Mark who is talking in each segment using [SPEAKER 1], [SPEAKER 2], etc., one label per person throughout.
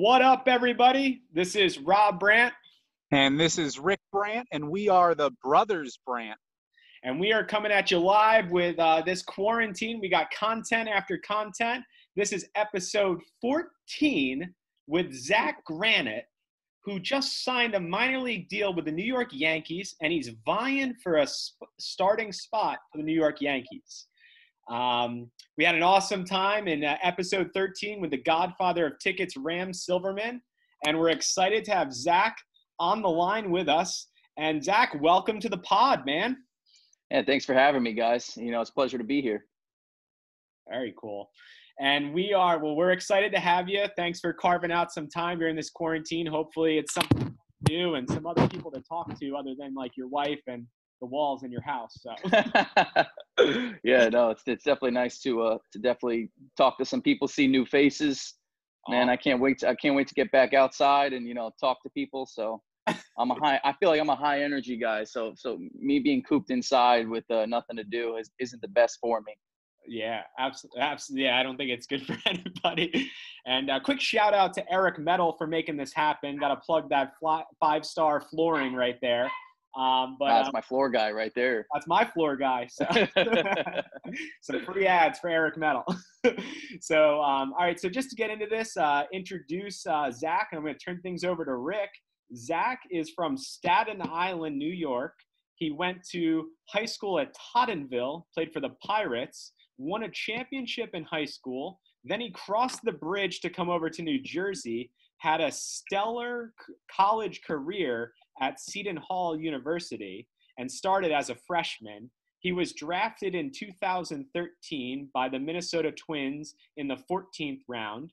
[SPEAKER 1] What up, everybody? This is Rob Brandt,
[SPEAKER 2] And this is Rick Brandt, and we are the Brothers Brandt.
[SPEAKER 1] and we are coming at you live with uh, this quarantine. We got content after content. This is episode 14 with Zack Granite, who just signed a minor league deal with the New York Yankees, and he's vying for a sp- starting spot for the New York Yankees. Um, we had an awesome time in uh, episode 13 with the godfather of tickets, Ram Silverman, and we're excited to have Zack on the line with us. And Zack, welcome to the pod, man.
[SPEAKER 3] Yeah, thanks for having me, guys. You know, it's a pleasure to be here.
[SPEAKER 1] Very cool. And we are, well, we're excited to have you. Thanks for carving out some time during this quarantine. Hopefully, it's something to do and some other people to talk to other than like your wife and the walls in your house. So,
[SPEAKER 3] yeah, no, it's it's definitely nice to uh to definitely talk to some people, see new faces. Man, I can't wait. To, I can't wait to get back outside and you know talk to people. So I'm a high. I feel like I'm a high energy guy. So so me being cooped inside with uh, nothing to do is, isn't the best for me.
[SPEAKER 1] yeah, absolutely. absolutely. Yeah, I don't think it's good for anybody. And a quick shout out to Eric Metal for making this happen. Got to plug that fly, five star flooring right there. Um, but
[SPEAKER 3] That's
[SPEAKER 1] um,
[SPEAKER 3] my floor guy right there.
[SPEAKER 1] That's my floor guy. So some free ads for Eric Metal. so um, all right, so just to get into this, uh, introduce uh, Zack, and I'm going to turn things over to Rick. Zack is from Staten Island, New York. He went to high school at Tottenville, played for the Pirates, won a championship in high school. Then he crossed the bridge to come over to New Jersey, had a stellar college career at Seton Hall University, and started as a freshman. He was drafted in 2013 by the Minnesota Twins in the 14th round,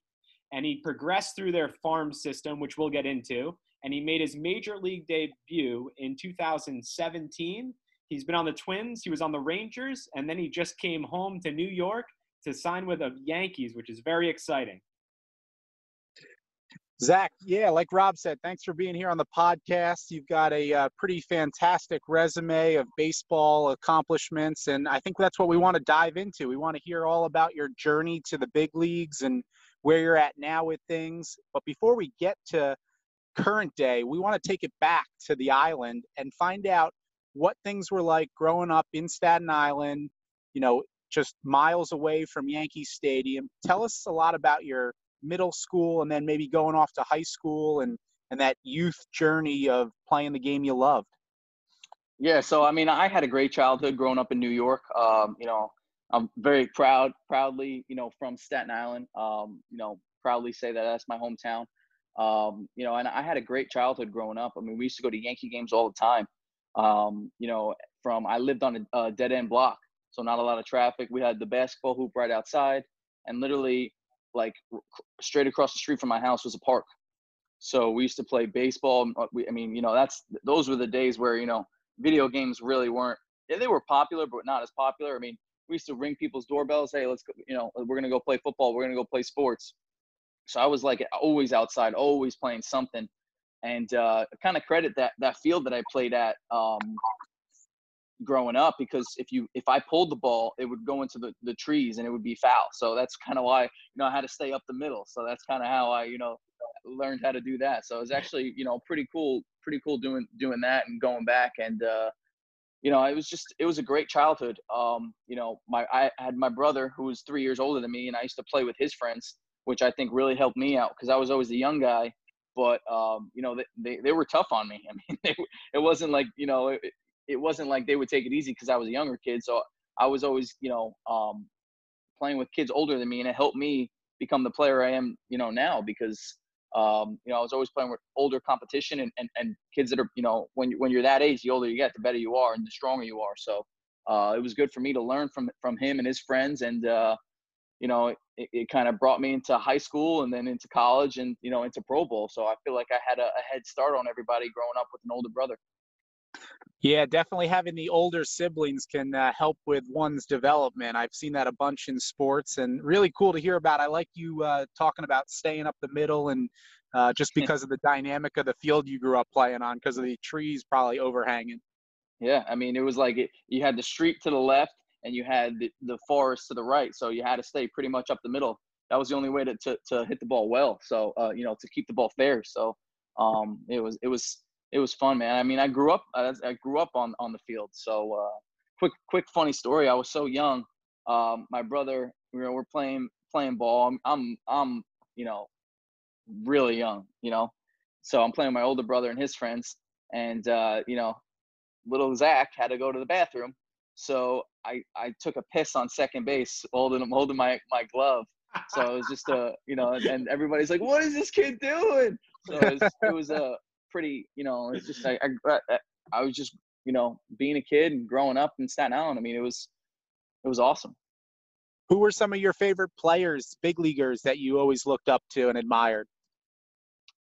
[SPEAKER 1] and he progressed through their farm system, which we'll get into. And he made his major league debut in 2017. He's been on the Twins, he was on the Rangers, and then he just came home to New York to sign with the Yankees, which is very exciting.
[SPEAKER 2] Zack, yeah, like Rob said, thanks for being here on the podcast. You've got a uh, pretty fantastic resume of baseball accomplishments, and I think that's what we want to dive into. We want to hear all about your journey to the big leagues and where you're at now with things. But before we get to current day, we want to take it back to the island and find out what things were like growing up in Staten Island, you know, just miles away from Yankee Stadium. Tell us a lot about your middle school and then maybe going off to high school and and that youth journey of playing the game you loved.
[SPEAKER 3] Yeah, so I mean, I had a great childhood growing up in New York. Um, you know, I'm very proud, proudly, you know, from Staten Island. Um, you know, proudly say that that's my hometown. Um, you know, and I had a great childhood growing up. I mean, we used to go to Yankee games all the time. Um, you know, from I lived on a, a dead end block, so not a lot of traffic. We had the basketball hoop right outside, and literally, like straight across the street from my house was a park. So we used to play baseball. uh, We, I mean, you know, that's those were the days where you know video games really weren't. They were popular, but not as popular. I mean, we used to ring people's doorbells. Hey, let's go. You know, we're gonna go play football. We're gonna go play sports. So I was like always outside, always playing something, and uh, kind of credit that that field that I played at um, growing up because if you if I pulled the ball, it would go into the, the trees and it would be foul. So that's kind of why you know I had to stay up the middle. So that's kind of how I you know learned how to do that. So it was actually you know pretty cool, pretty cool doing doing that and going back and. Uh, you know, it was just it was a great childhood. Um, you know, my I had my brother who was three years older than me, and I used to play with his friends which I think really helped me out because I was always the young guy. But um, you know, they, they, they were tough on me. I mean, they, it wasn't like you know, it wasn't like they would take it easy because I was a younger kid. So I was always you know um, playing with kids older than me, and it helped me become the player I am you know now because um, you know I was always playing with older competition and, and, and kids that are you know when when you're that age, the older you get, the better you are and the stronger you are. So uh, it was good for me to learn from from him and his friends and uh, you know, it, it kind of brought me into high school and then into college and, you know, into pro ball. So I feel like I had a, a head start on everybody growing up with an older brother.
[SPEAKER 2] Yeah, definitely having the older siblings can uh, help with one's development. I've seen that a bunch in sports and really cool to hear about. I like you uh, talking about staying up the middle and uh, just because of the dynamic of the field you grew up playing on because of the trees probably overhanging.
[SPEAKER 3] Yeah, I mean, it was like it, you had the street to the left and you had the, the forest to the right. So you had to stay pretty much up the middle. That was the only way to, to, to hit the ball well. So, uh, you know, to keep the ball fair. So um, it was, it was, it was fun, man. I mean, I grew up, I, I grew up on, on the field. So uh, quick, quick, funny story. I was so young. Um, my brother, you know, we're playing, playing ball. I'm, I'm, I'm, you know, really young, you know, so I'm playing with my older brother and his friends. And, uh, you know, little Zack had to go to the bathroom so I, I took a piss on second base, holding holding my, my glove. So it was just a you know, and everybody's like, "What is this kid doing?" So it was, it was a pretty you know, it's just I, I I was just you know being a kid and growing up in Staten Island. I mean, it was it was awesome.
[SPEAKER 2] Who were some of your favorite players, big leaguers that you always looked up to and admired?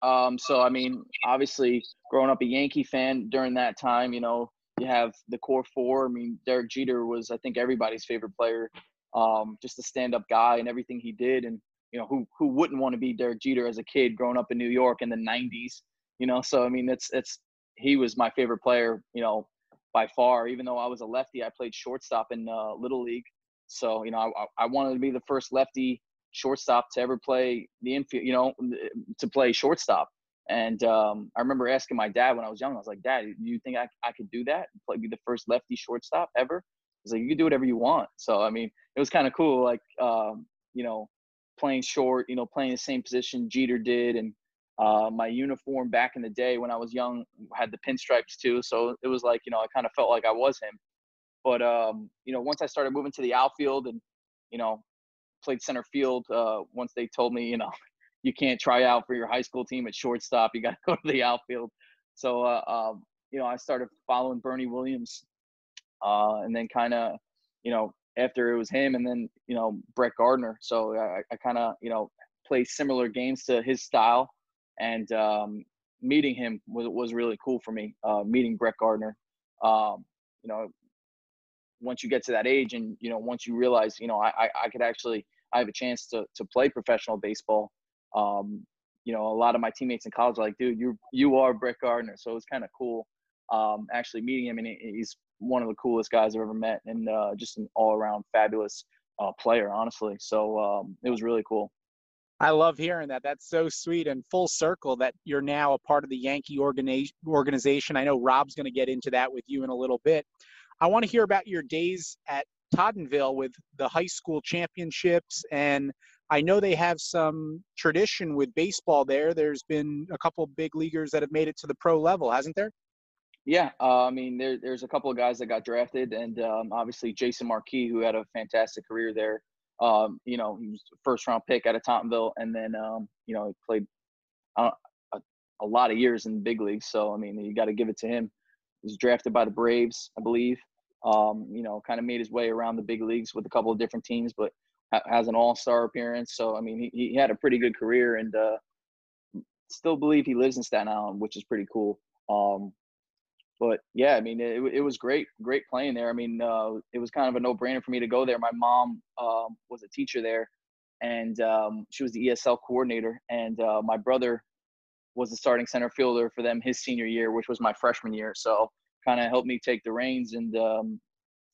[SPEAKER 3] Um, so I mean, obviously, growing up a Yankee fan during that time, you know, you have the core four. I mean, Derek Jeter was, I think, everybody's favorite player. Um, just a stand-up guy and everything he did, and you know, who who wouldn't want to be Derek Jeter as a kid growing up in New York in the '90s? You know, so I mean, it's it's he was my favorite player. You know, by far. Even though I was a lefty, I played shortstop in uh, little league. So you know, I, I wanted to be the first lefty shortstop to ever play the infield. You know, to play shortstop. And um, I remember asking my dad when I was young, I was like, Dad, do you think I, I could do that? Play, be the first lefty shortstop ever? He's like, You can do whatever you want. So, I mean, it was kind of cool, like, um, you know, playing short, you know, playing the same position Jeter did. And uh, my uniform back in the day when I was young had the pinstripes too. So it was like, you know, I kind of felt like I was him. But, um, you know, once I started moving to the outfield and, you know, played center field, uh, once they told me, you know, you can't try out for your high school team at shortstop. You got to go to the outfield. So, uh, um, you know, I started following Bernie Williams, uh, and then kind of, you know, after it was him, and then you know Brett Gardner. So I, I kind of, you know, play similar games to his style, and um, meeting him was was really cool for me. Uh, meeting Brett Gardner, um, you know, once you get to that age, and you know, once you realize, you know, I I could actually I have a chance to to play professional baseball um, you know, a lot of my teammates in college are like, dude, you you are Brett Gardner. So it was kind of cool um, actually meeting him, and he's one of the coolest guys I've ever met, and uh, just an all around fabulous uh, player, honestly. So um, it was really cool.
[SPEAKER 2] I love hearing that. That's so sweet and full circle that you're now a part of the Yankee organization. I know Rob's going to get into that with you in a little bit. I want to hear about your days at Tottenville with the high school championships and I know they have some tradition with baseball there. There's been a couple big leaguers that have made it to the pro level, hasn't there?
[SPEAKER 3] Yeah, uh, I mean, there, there's a couple of guys that got drafted, and um, obviously Jason Marquis, who had a fantastic career there. Um, you know, he was first round pick out of Tottenville, and then um, you know he played uh, a, a, lot of years in the big leagues. So I mean, you got to give it to him. He was drafted by the Braves, I believe. Um, you know, kind of made his way around the big leagues with a couple of different teams, but has an all-star appearance. So I mean, he he had a pretty good career, and uh, still believe he lives in Staten Island, which is pretty cool. Um, but yeah, I mean, it, it was great, great playing there. I mean, uh, it was kind of a no-brainer for me to go there. My mom um, was a teacher there, and um, she was the ESL coordinator, and uh, my brother was the starting center fielder for them his senior year, which was my freshman year. So kind of helped me take the reins, and um,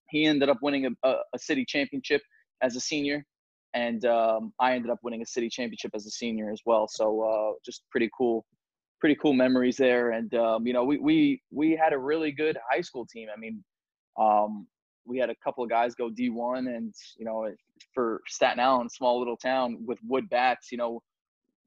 [SPEAKER 3] he ended up winning a, a, a city championship as a senior, and um, I ended up winning a city championship as a senior as well. So uh, just pretty cool, pretty cool memories there. And um, you know, we we we had a really good high school team. I mean, um, we had a couple of guys go D1, and you know, for Staten Island, small little town with wood bats, you know,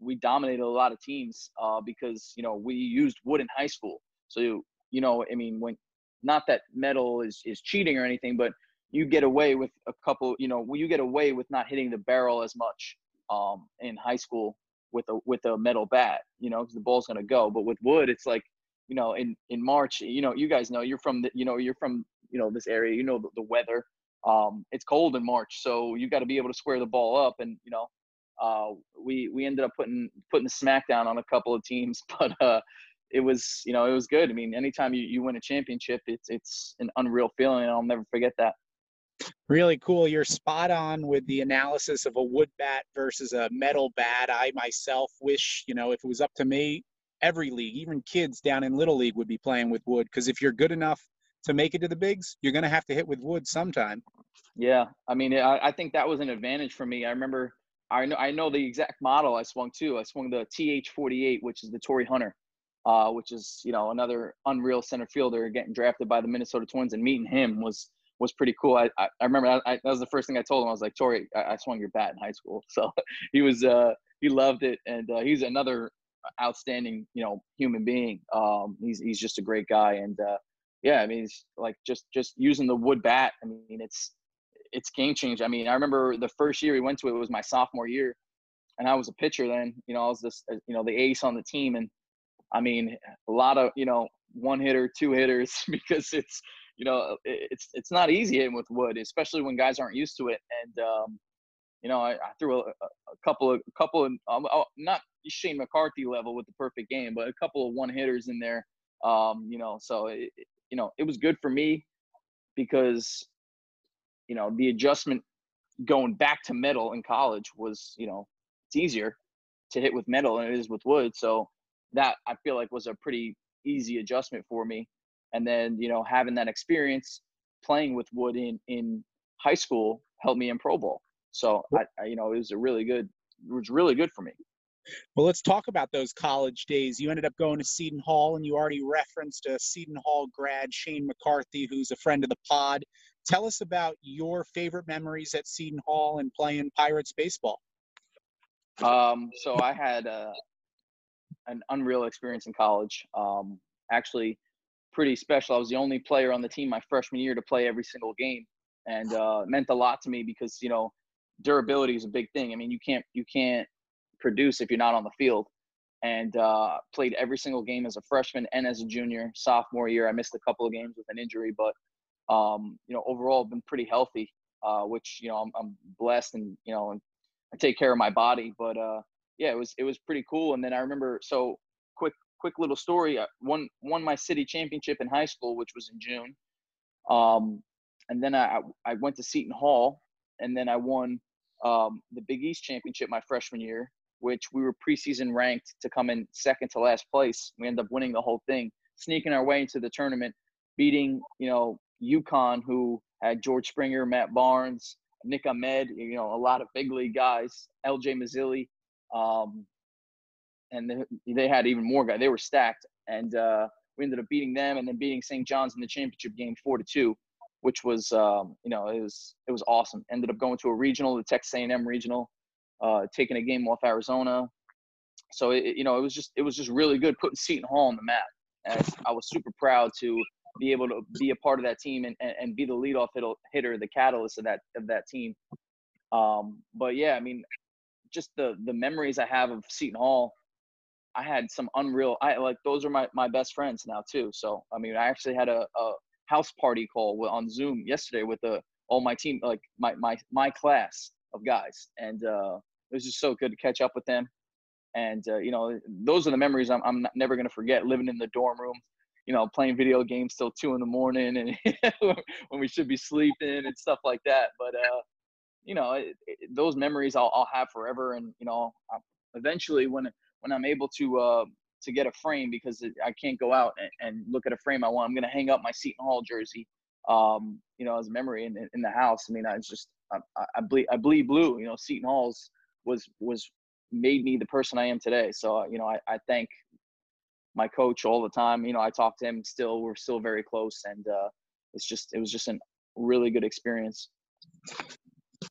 [SPEAKER 3] we dominated a lot of teams uh, because you know we used wood in high school. So you know, I mean, when not that metal is is cheating or anything, but you get away with a couple. You know, you get away with not hitting the barrel as much um, in high school with a with a metal bat. You know, because the ball's gonna go. But with wood, it's like you know, in in March, you know, you guys know you're from the, you know, you're from you know this area. You know the, the weather. Um, it's cold in March, so you got to be able to square the ball up. And you know, uh, we we ended up putting putting the smackdown on a couple of teams, but uh, it was you know it was good. I mean, anytime you, you win a championship, it's it's an unreal feeling, and I'll never forget that.
[SPEAKER 2] Really cool. You're spot on with the analysis of a wood bat versus a metal bat. I myself wish, you know, if it was up to me, every league, even kids down in little league, would be playing with wood because if you're good enough to make it to the bigs, you're going to have to hit with wood sometime.
[SPEAKER 3] Yeah, I mean, I, I think that was an advantage for me. I remember I know I know the exact model I swung too. I swung the TH48, which is the Torii Hunter, uh, which is you know another unreal center fielder getting drafted by the Minnesota Twins, and meeting him was was pretty cool. I I, I remember I, that was the first thing I told him. I was like, Torii, I, I swung your bat in high school, so he was uh, he loved it, and uh, he's another outstanding you know human being. Um, he's he's just a great guy, and uh, yeah, I mean, it's like just just using the wood bat. I mean, it's it's game change. I mean, I remember the first year we went to it, it was my sophomore year, and I was a pitcher then. You know, I was this, uh, you know, the ace on the team, and I mean, a lot of you know one hitter, two hitters because it's you know it's it's not easy hitting with wood, especially when guys aren't used to it. And um, you know, I, I threw a, a, couple of a couple of um, oh, not Shane McCarthy level with the perfect game, but a couple of one hitters in there. Um, you know, so it, you know it was good for me because you know the adjustment going back to metal in college was you know it's easier to hit with metal than it is with wood so that i feel like was a pretty easy adjustment for me and then you know having that experience playing with wood in in high school helped me in pro ball so I, I you know it was a really good it was really good for me
[SPEAKER 2] well, let's talk about those college days. You ended up going to Seton Hall, and you already referenced a Seton Hall grad, Shane McCarthy, who's a friend of the pod. Tell us about your favorite memories at Seton Hall and playing Pirates baseball.
[SPEAKER 3] Um, so I had uh, an unreal experience in college. Um, actually, pretty special. I was the only player on the team my freshman year to play every single game, and uh, it meant a lot to me because you know durability is a big thing. I mean, you can't you can't produce if you're not on the field. And uh, played every single game as a freshman and as a junior. Sophomore year, I missed a couple of games with an injury, but um, you know, overall, been pretty healthy, uh, which you know I'm, I'm blessed and you know and I take care of my body. But uh, yeah, it was it was pretty cool. And then I remember so quick little story. I won won my city championship in high school, which was in June. Um, and then I I went to Seton Hall, and then I won um, the Big East championship my freshman year which we were preseason ranked to come in second to last place. We ended up winning the whole thing, sneaking our way into the tournament, beating, you know, UConn, who had George Springer, Matt Barnes, Nick Ahmed, you know, a lot of big league guys, LJ Mazzilli. Um, and they, they had even more guys. They were stacked. And uh, we ended up beating them and then beating St. John's in the championship game four to two, which was, um, you know, it was, it was awesome. Ended up going to a regional, the Texas A&M regional uh, taking a game off Arizona. So it, you know, it was just it was just really good putting Seton Hall on the map. And I was super proud to be able to be a part of that team and, and, and be the leadoff hitter, the catalyst of that of that team. Um, but yeah, I mean, just the the memories I have of Seton Hall, I had some unreal. I like those are my my best friends now too. So I mean, I actually had a, a house party call on Zoom yesterday with the all my team, like my my my class of guys, and uh, it was just so good to catch up with them. And uh, you know, those are the memories I'm, I'm never gonna forget. Living in the dorm room, you know, playing video games till two in the morning, and when we should be sleeping and stuff like that. But uh, you know, it, it, those memories I'll, I'll have forever. And you know, eventually when when I'm able to uh, to get a frame because I can't go out and, and, look at a frame I want, I'm gonna hang up my Seton Hall jersey, um, you know, as a memory in, in the house. I mean, I just I, I bleed I bleed blue. You know, Seton Hall's was was made me the person I am today. So uh, you know, I, I thank my coach all the time. You know, I talk to him still. We're still very close, and uh, it's just it was just a really good experience.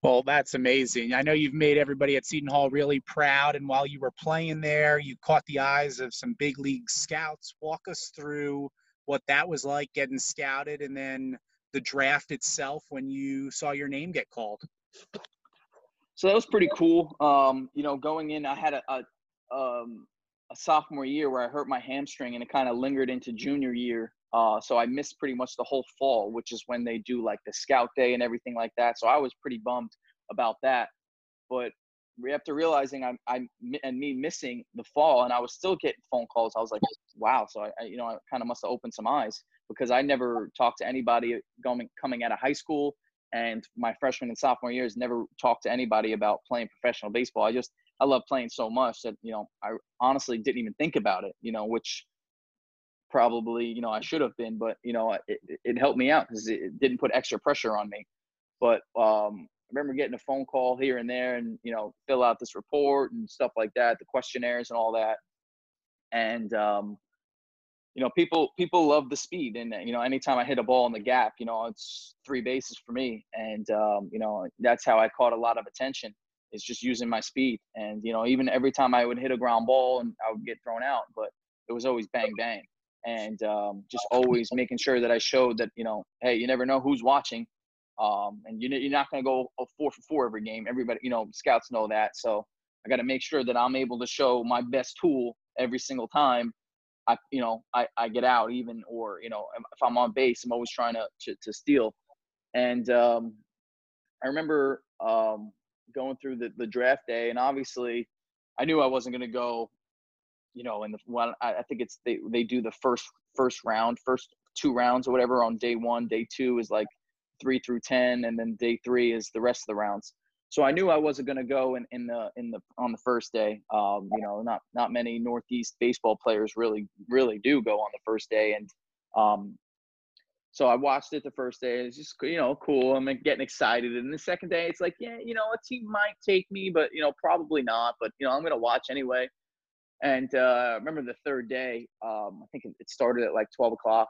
[SPEAKER 2] Well, that's amazing. I know you've made everybody at Seton Hall really proud. And while you were playing there, you caught the eyes of some big league scouts. Walk us through what that was like getting scouted and then the draft itself when you saw your name get called.
[SPEAKER 3] So that was pretty cool. Um, you know, going in, I had a, a, um, a sophomore year where I hurt my hamstring and it kind of lingered into junior year. Uh, so I missed pretty much the whole fall, which is when they do like the scout day and everything like that. So I was pretty bummed about that. But after realizing I'm, I'm and me missing the fall, and I was still getting phone calls, I was like, wow. So I, you know, I kind of must have opened some eyes because I never talked to anybody going coming out of high school, and my freshman and sophomore years never talked to anybody about playing professional baseball. I just I love playing so much that you know I honestly didn't even think about it. You know, which probably you know I should have been, but you know it, it helped me out because it didn't put extra pressure on me. But um, I remember getting a phone call here and there, and you know fill out this report and stuff like that, the questionnaires and all that, and um, you know people people love the speed, and you know anytime I hit a ball in the gap, you know it's three bases for me, and um, you know that's how I caught a lot of attention is just using my speed, and you know even every time I would hit a ground ball and I would get thrown out, but it was always bang bang and um, just always making sure that I showed that you know, hey, you never know who's watching, um, and you you're not going to go four for four every game. Everybody, you know, scouts know that, so I got to make sure that I'm able to show my best tool every single time. I, you know, I, I get out even, or you know, if I'm on base, I'm always trying to to, to steal. And um, I remember um, going through the, the draft day, and obviously, I knew I wasn't going to go you know, in the one, I, think it's they they do the first first round, first two rounds or whatever on day one. Day two is like three through ten, and then day three is the rest of the rounds. So I knew I wasn't going to go in, in the in the on the first day. Um, you know, not not many Northeast baseball players really really do go on the first day, and um, so I watched it the first day. It's just you know cool. I'm getting excited, and the second day it's like yeah, you know, a team might take me, but you know probably not. But you know I'm going to watch anyway. And uh, remember the third day, um, I think it started at like 12 o'clock.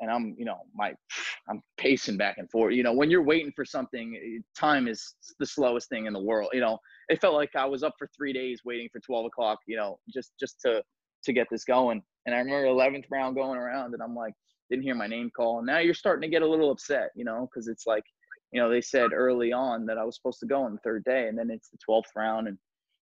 [SPEAKER 3] And I'm, you know, my, I'm pacing back and forth. You know, when you're waiting for something, time is the slowest thing in the world. You know, it felt like I was up for three days waiting for 12 o'clock. You know, just just to to get this going. And I remember 11th round going around, and I'm like, didn't hear my name call. And now you're starting to get a little upset, you know, because it's like, you know, they said early on that I was supposed to go on the third day, and then it's the 12th round, and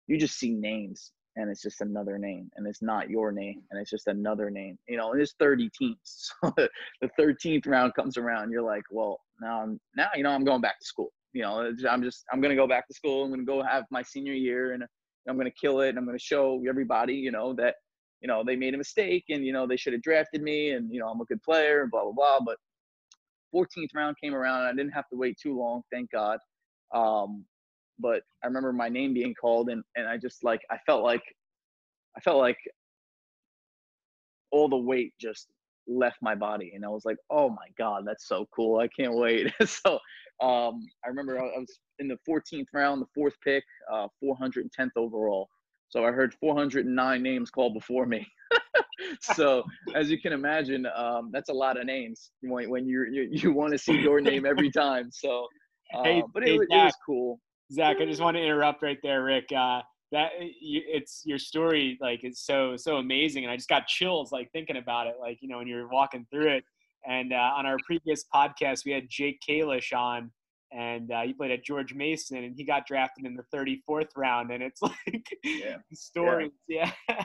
[SPEAKER 3] you just see names and it's just another name and it's not your name and it's just another name you know there's 30 teams. So the 13th round comes around you're like well now i'm now you know i'm going back to school. You know i'm just i'm to go back to school i'm to go have my senior year and i'm to kill it and i'm to show everybody you know that you know they made a mistake and you know they should have drafted me and you know i'm a good player and blah blah blah but 14th round came around and i didn't have to wait too long thank god. Um, but I remember my name being called and, and I just like I felt like I felt like all the weight just left my body and I was like, oh my God, that's so cool. I can't wait. so um, I remember I was in the 14th round, the fourth pick, uh, 410th overall. So I heard 409 names called before me. so as you can imagine, um, that's a lot of names when, when you you, you want to see your name every time. So, uh, but it, it was cool.
[SPEAKER 1] Zack, I just want to interrupt right there, Rick. Uh, that it's your story, like it's so so amazing, and I just got chills like thinking about it, like you know when you're walking through it. And uh, on our previous podcast, we had Jake Kalish on, and uh, he played at George Mason, and he got drafted in the 34th round, and it's like yeah. stories, yeah. yeah.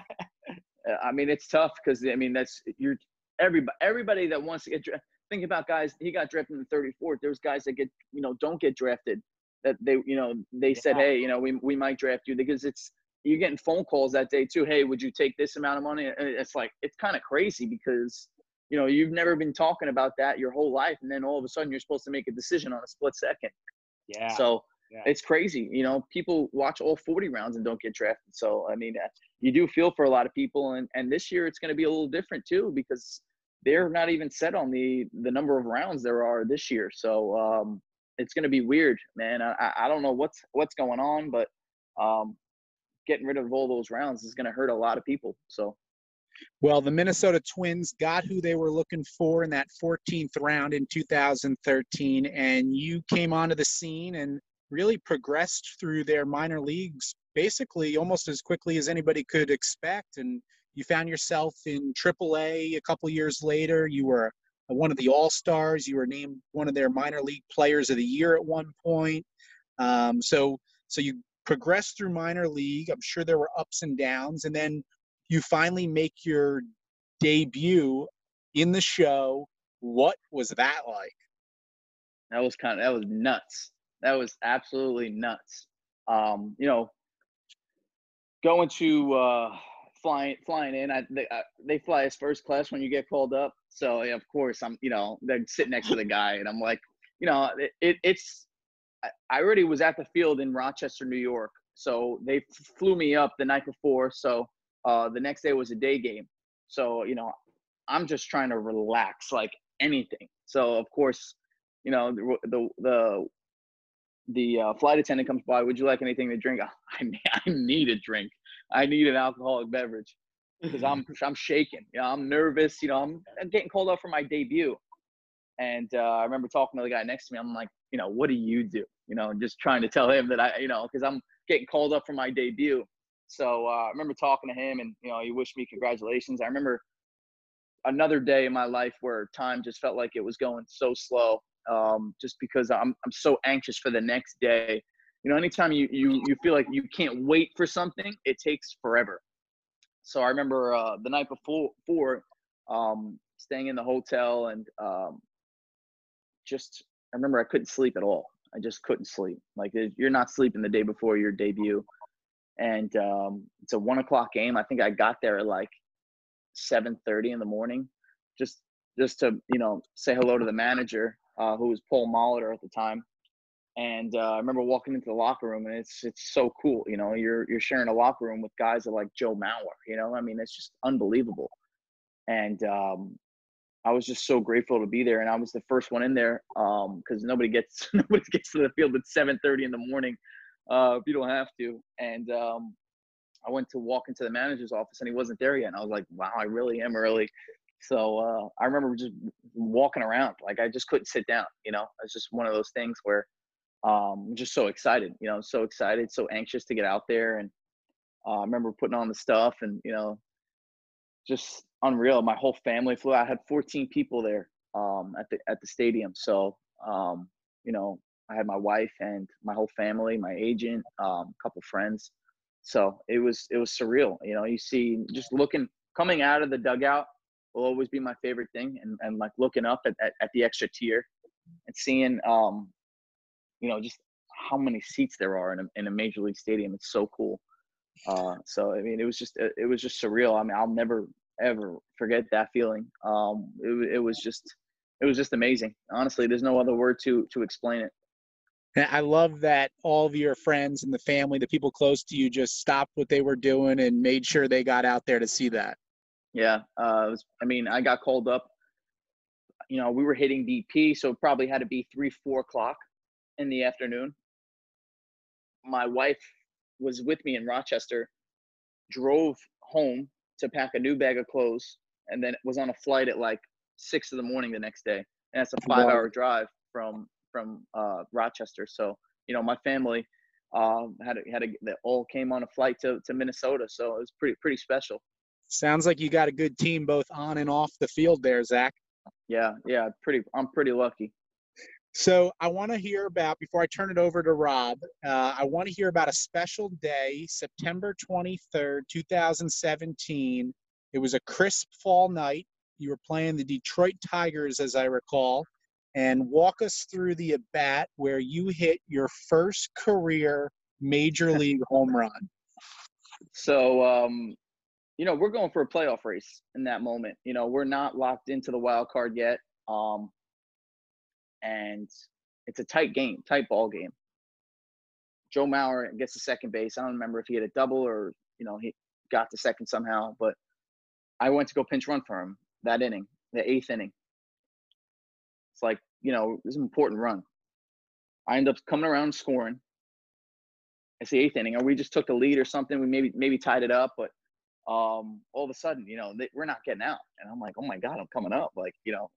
[SPEAKER 3] I mean, it's tough because I mean that's you're everybody everybody that wants to get drafted. Think about guys. He got drafted in the 34th. There's guys that get you know don't get drafted that they you know they said hey you know we, we might draft you because it's you're getting phone calls that day too hey would you take this amount of money? And it's like it's kind of crazy because you know you've never been talking about that your whole life and then all of a sudden you're supposed to make a decision on a split second.
[SPEAKER 1] Yeah.
[SPEAKER 3] So yeah. it's crazy you know people watch all 40 rounds and don't get drafted. So i mean uh, you do feel for a lot of people and and this year it's going to be a little different too because they're not even set on the the number of rounds there are this year. So um it's going to be weird, man. I, I don't know what's what's going on, but um, getting rid of all those rounds is going to hurt a lot of people. So
[SPEAKER 2] Well, the Minnesota Twins got who they were looking for in that 14th round in 2013, and you came onto the scene and really progressed through their minor leagues basically almost as quickly as anybody could expect. And you found yourself in AAA a a couple years later. You were one of the All Stars. You were named one of their minor league players of the year at one point. Um, so, so you progressed through minor league. I'm sure there were ups and downs, and then you finally make your debut in the show. What was that like?
[SPEAKER 3] That was kind of that was nuts. That was absolutely nuts. Um, you know, going to uh, flying flying in. I, they, I, they fly as first class when you get called up. So of course I'm you know they're sitting next to the guy, and I'm like, you know, it, it it's. I already was at the field in Rochester, New York. So they flew me up the night before. So uh, the next day was a day game. So you know, I'm just trying to relax like anything. So of course, you know the the, the the uh, flight attendant comes by. Would you like anything to drink? I, I need a drink. I need an alcoholic beverage because I'm I'm shaking. You know, I'm nervous. You know, I'm, I'm getting called up for my debut. And uh, I remember talking to the guy next to me. I'm like, you know, what do you do? You know, just trying to tell him that I, you know, because I'm getting called up for my debut. So uh, I remember talking to him, and you know, he wished me congratulations. I remember another day in my life where time just felt like it was going so slow um, just because I'm I'm so anxious for the next day. You know, anytime you you you feel like you can't wait for something, it takes forever. So I remember uh, the night before, before um, staying in the hotel and um, just I remember I couldn't sleep at all. I just couldn't sleep. Like you're not sleeping the day before your debut, and um, it's a one o'clock game. I think I got there at like seven thirty in the morning, just just to you know say hello to the manager uh, who was Paul Molitor at the time. And uh, I remember walking into the locker room, and it's it's so cool. You know, you're you're sharing a locker room with guys like Joe Mauer. You know, I mean, it's just unbelievable. And um, I was just so grateful to be there, and I was the first one in there because um, nobody gets nobody gets to the field at 7:30 in the morning uh, if you don't have to. And um, I went to walk into the manager's office, and he wasn't there yet. And I was like, "Wow, I really am early." So uh, I remember just walking around, like I just couldn't sit down. You know, it's just one of those things where um, just so excited. You know, so excited, so anxious to get out there. And uh, I remember putting on the stuff, and you know, just unreal. My whole family flew. I had 14 people there um, at the at the stadium. So um, you know, I had my wife and my whole family, my agent, um, a couple friends. So it was it was surreal. You know, you see just looking coming out of the dugout will always be my favorite thing. And, and like looking up at, at, at the extra tier and seeing, um, you know, just how many seats there are in a, in a major league stadium. It's so cool. Uh, so, I mean, it was just, it was just surreal. I mean, I'll never, ever forget that feeling. Um, it, it was just, it was just amazing. Honestly, there's no other word to, to explain it.
[SPEAKER 2] And I love that all of your friends and the family, the people close to you, just stopped what they were doing and made sure they got out there to see that.
[SPEAKER 3] Yeah, uh, was, I mean, I got called up. You know, we were hitting BP, so it probably had to be three, four o'clock in the afternoon. My wife was with me in Rochester, drove home to pack a new bag of clothes, and then was on a flight at like six in the morning the next day. And that's a five-hour drive from from uh, Rochester. So you know, my family um, had a, had a, they all came on a flight to to Minnesota, so it was pretty pretty special.
[SPEAKER 2] Sounds like you got a good team both on and off the field there, Zack.
[SPEAKER 3] Yeah, yeah, pretty. I'm pretty lucky.
[SPEAKER 2] So I want to hear about before I turn it over to Rob. Uh, I want to hear about a special day, September 23rd, 2017. It was a crisp fall night. You were playing the Detroit Tigers, as I recall, and walk us through the at bat where you hit your first career major league home run.
[SPEAKER 3] So um, you know, we're going for a playoff race in that moment. You know, we're not locked into the wild card yet. Um, and it's a tight game, tight ball game. Joe Mauer gets the second base. I don't remember if he had a double or, you know, he got the second somehow, but I went to go pinch run for him that inning, the eighth inning. It's like, you know, is an important run. I end up coming around scoring. It's the eighth inning, or we just took the lead or something. We maybe maybe tied it up, but um, all of a sudden, you know, they, we're not getting out, and I'm like, oh my god, I'm coming up. Like, you know,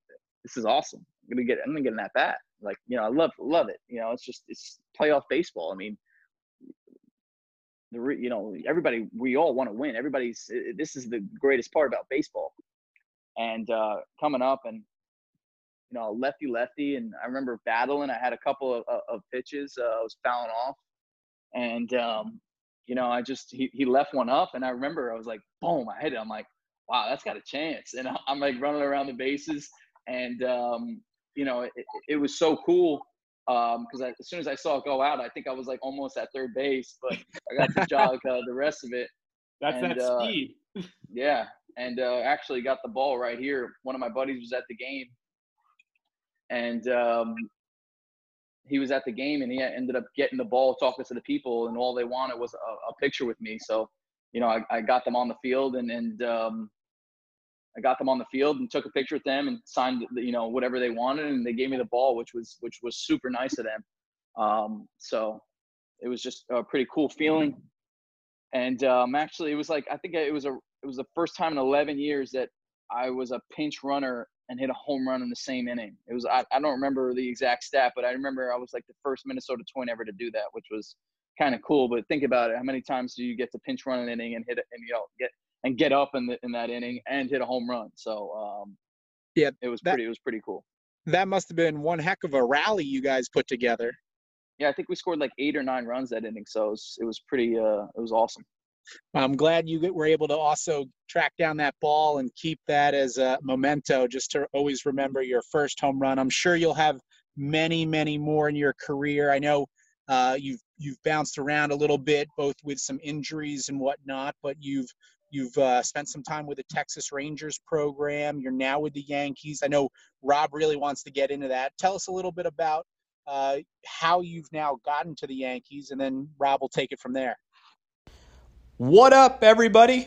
[SPEAKER 3] this is awesome. I'm gonna get, I'm gonna get in that bat. Like, you know, I love love it. You know, it's just it's playoff baseball. I mean, the you know everybody we all want to win. Everybody's this is the greatest part about baseball, and uh, coming up and you know lefty lefty, and I remember battling. I had a couple of, of pitches uh, I was fouling off, and um, you know I just he he left one up, and I remember I was like boom, I hit it. I'm like wow, that's got a chance, and I'm like running around the bases, and um, you know it, it was so cool because um, as soon as I saw it go out, I think I was like almost at third base, but I got to jog uh, the rest of it.
[SPEAKER 1] That's and, that uh, speed.
[SPEAKER 3] yeah, and uh, actually got the ball right here. One of my buddies was at the game, and um, he was at the game, and he ended up getting the ball, talking to the people, and all they wanted was a, a picture with me. So, you know, I, I, got them on the field, and and um, I got them on the field and took a picture with them and signed, you know, whatever they wanted, and they gave me the ball, which was which was super nice of them. Um, so it was just a pretty cool feeling. And um, actually, it was like I think it was a it was the first time in 11 years that I was a pinch runner and hit a home run in the same inning. It was I, I don't remember the exact stat, but I remember I was like the first Minnesota Twin ever to do that, which was kind of cool. But think about it: how many times do you get to pinch run an inning and hit it, and you know get and get up in the, in that inning and hit a home run. So um,
[SPEAKER 2] yeah,
[SPEAKER 3] it was that, pretty. It was pretty cool.
[SPEAKER 2] That must have been one heck of a rally you guys put together.
[SPEAKER 3] Yeah, I think we scored like eight or nine runs that inning, so it was, it was pretty. Uh, it was awesome.
[SPEAKER 2] I'm glad you were able to also track down that ball and keep that as a memento, just to always remember your first home run. I'm sure you'll have many, many more in your career. I know uh, you've you've bounced around a little bit, both with some injuries and whatnot, but you've You've uh, spent some time with the Texas Rangers program. You're now with the Yankees. I know Rob really wants to get into that. Tell us a little bit about uh, how you've now gotten to the Yankees, and then Rob will take it from there.
[SPEAKER 4] What up, everybody?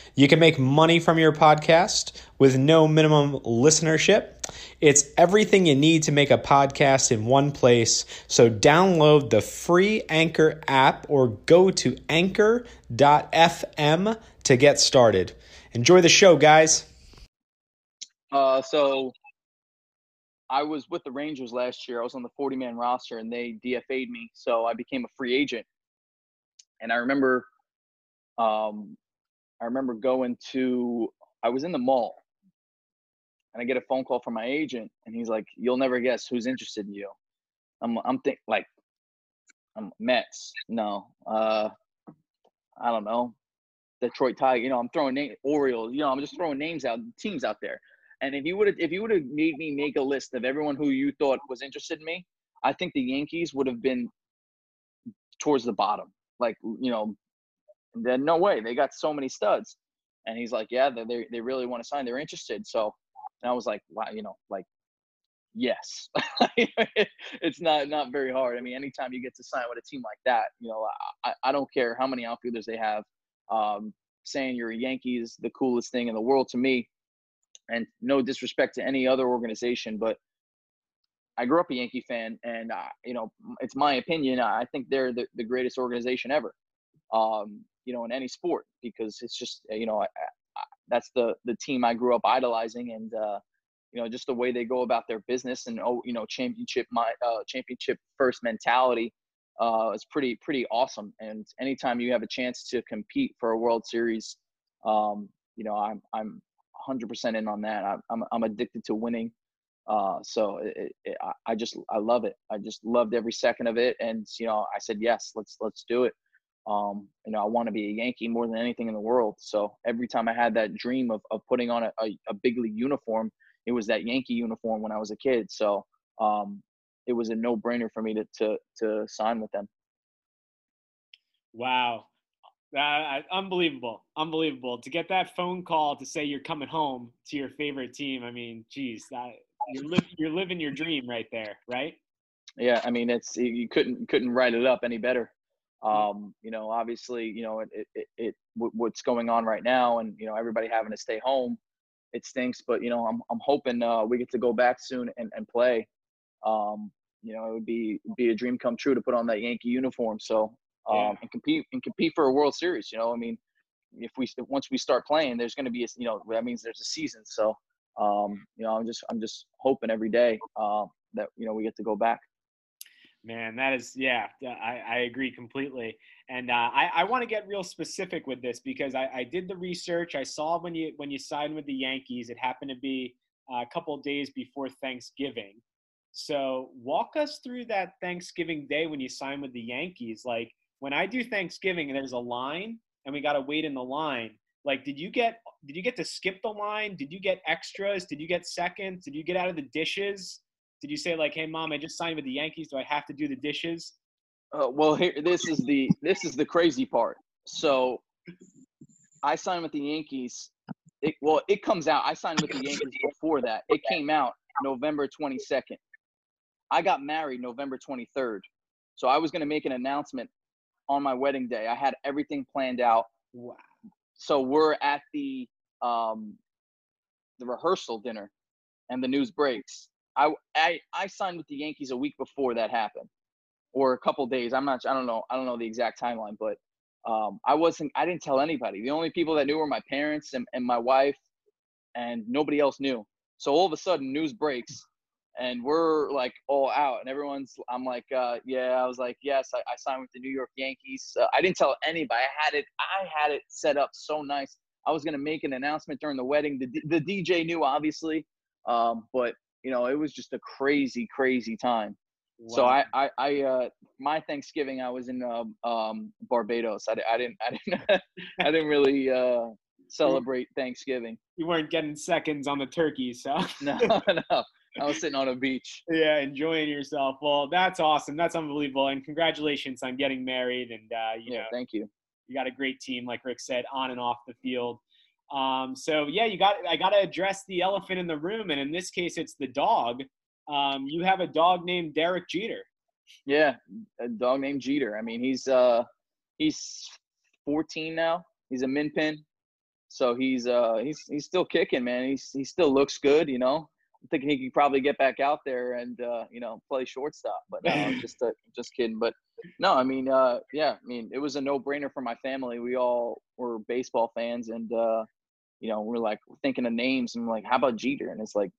[SPEAKER 4] You can make money from your podcast with no minimum listenership. It's everything you need to make a podcast in one place. So download the free Anchor app or go to anchor.fm to get started. Enjoy the show, guys.
[SPEAKER 3] Uh, so I was with the Rangers last year. I was on the 40 man roster and they DFA'd me. So I became a free agent. And I remember um, I remember going to, I was in the mall and I get a phone call from my agent and he's like, you'll never guess who's interested in you. I'm, I'm think like, I'm Mets. No, uh, I don't know. Detroit Tiger, you know, I'm throwing name Orioles, you know, I'm just throwing names out, teams out there. And if you would have, if you would have made me make a list of everyone who you thought was interested in me, I think the Yankees would have been towards the bottom. Like, you know, and then no way, they got so many studs. And he's like, yeah, they they really want to sign. They're interested. So, and I was like, wow, you know, like, yes, it's not not very hard. I mean, anytime you get to sign with a team like that, you know, I, I don't care how many outfielders they have. Um, saying you're a Yankee is the coolest thing in the world to me. And no disrespect to any other organization, but I grew up a Yankee fan, and uh, you know, it's my opinion. I think they're the, the greatest organization ever. Um, you know, in any sport because it's just, you know, I, I, that's the the team I grew up idolizing, and uh, you know, just the way they go about their business and oh, you know, championship my uh, championship first mentality uh, is pretty pretty awesome. And anytime you have a chance to compete for a World Series, um, you know, I'm I'm 100% in on that. I'm I'm, I'm addicted to winning. Uh, so it, it, I just I love it. I just loved every second of it, and you know I said yes, let's let's do it. Um, you know, I want to be a Yankee more than anything in the world. So every time I had that dream of, of putting on a, a, a big league uniform, it was that Yankee uniform when I was a kid. So um, it was a no brainer for me to, to, to sign with them.
[SPEAKER 1] Wow. Uh, unbelievable, unbelievable to get that phone call to say you're coming home to your favorite team. I mean, geez, that you're, li- you're living your dream right there, right?
[SPEAKER 3] Yeah, I mean, it's you couldn't couldn't write it up any better. Um, you know, obviously, you know, it, it, it, what's going on right now, and you know, everybody having to stay home, it stinks. But you know, I'm I'm hoping uh, we get to go back soon and, and play. Um, you know, it would be be a dream come true to put on that Yankee uniform. So um, yeah. and compete and compete for a World Series. You know, I mean, if we once we start playing, there's going to be a, you know that means there's a season. So um, you know, I'm just I'm just hoping every day uh, that you know we get to go back.
[SPEAKER 1] Man, that is yeah, I, I agree completely. And uh, I, I want to get real specific with this because I, I did the research. I saw when you when you signed with the Yankees, it happened to be a couple days before Thanksgiving. So walk us through that Thanksgiving day when you signed with the Yankees. Like when I do Thanksgiving and there's a line and we got to wait in the line, like did you get did you get to skip the line? Did you get extras? Did you get seconds? Did you get out of the dishes? Did you say like, "Hey mom, I just signed with the Yankees. Do I have to do the dishes?"
[SPEAKER 3] Uh, well, here this is the this is the crazy part. So I signed with the Yankees. It, well, it comes out. I signed with the Yankees before that. It came out November 22nd. I got married November 23rd. So I was going to make an announcement on my wedding day. I had everything planned out.
[SPEAKER 1] Wow.
[SPEAKER 3] So we're at the um, the rehearsal dinner, and the news breaks. I, I I signed with the Yankees a week before that happened, or a couple days. I'm not. I don't know. I don't know the exact timeline, but um, I wasn't. I didn't tell anybody. The only people that knew were my parents and, and my wife, and nobody else knew. So all of a sudden, news breaks and we're like all out and everyone's i'm like uh, yeah i was like yes I, I, signed with the new york yankees uh, i didn't tell anybody i had it i had it set up so nice i was to make an announcement during the wedding the, the dj knew obviously um, but you know it was just a crazy crazy time wow. so I, I, I, uh, my Thanksgiving, I was in um, um Barbados. I, I didn't, I didn't, I didn't really uh, celebrate Thanksgiving.
[SPEAKER 1] You weren't getting seconds on the turkey, so
[SPEAKER 3] no, no. I was sitting on a beach.
[SPEAKER 1] Yeah, enjoying yourself. Well, that's awesome. That's unbelievable. And congratulations on getting married. And uh, you
[SPEAKER 3] yeah,
[SPEAKER 1] know,
[SPEAKER 3] thank you.
[SPEAKER 1] You got a great team, like Rick said, on and off the field. Um, so yeah, you got. I got to address the elephant in the room, and in this case, it's the dog. Um, you have a dog named Derek Jeter.
[SPEAKER 3] Yeah, a dog named Jeter. I mean, he's uh, he's 14 now. He's a min pin, so he's uh, he's he's still kicking, man. He's he still looks good, you know. I'm thinking he could probably get back out there and uh, you know play shortstop. But no, just uh, just kidding. But no, I mean, uh, yeah, I mean, it was a no-brainer for my family. We all were baseball fans, and uh, you know, we're like thinking of names, and we're like, how about Jeter? And it's like,